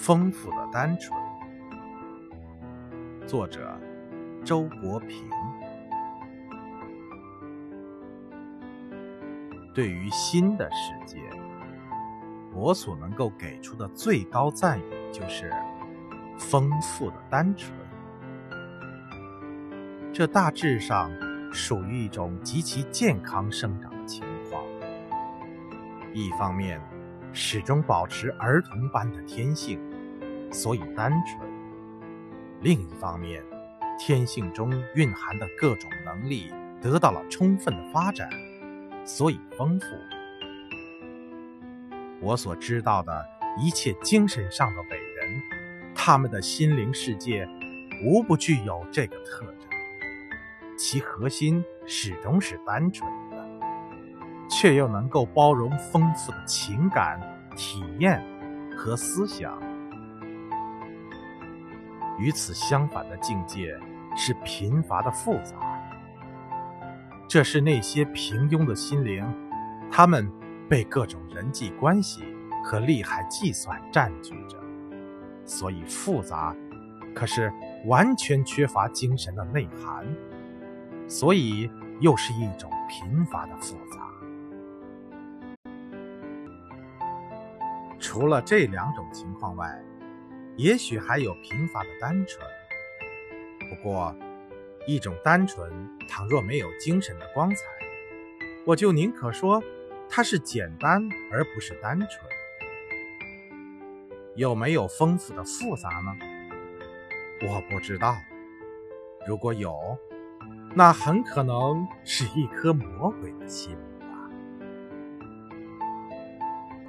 丰富的单纯，作者周国平。对于新的世界，我所能够给出的最高赞誉就是丰富的单纯。这大致上属于一种极其健康生长的情况。一方面，始终保持儿童般的天性，所以单纯；另一方面，天性中蕴含的各种能力得到了充分的发展，所以丰富。我所知道的一切精神上的伟人，他们的心灵世界无不具有这个特征，其核心始终是单纯。却又能够包容丰富的情感体验和思想。与此相反的境界是贫乏的复杂。这是那些平庸的心灵，他们被各种人际关系和利害计算占据着，所以复杂，可是完全缺乏精神的内涵，所以又是一种贫乏的复杂。除了这两种情况外，也许还有贫乏的单纯。不过，一种单纯倘若没有精神的光彩，我就宁可说它是简单而不是单纯。有没有丰富的复杂呢？我不知道。如果有，那很可能是一颗魔鬼的心。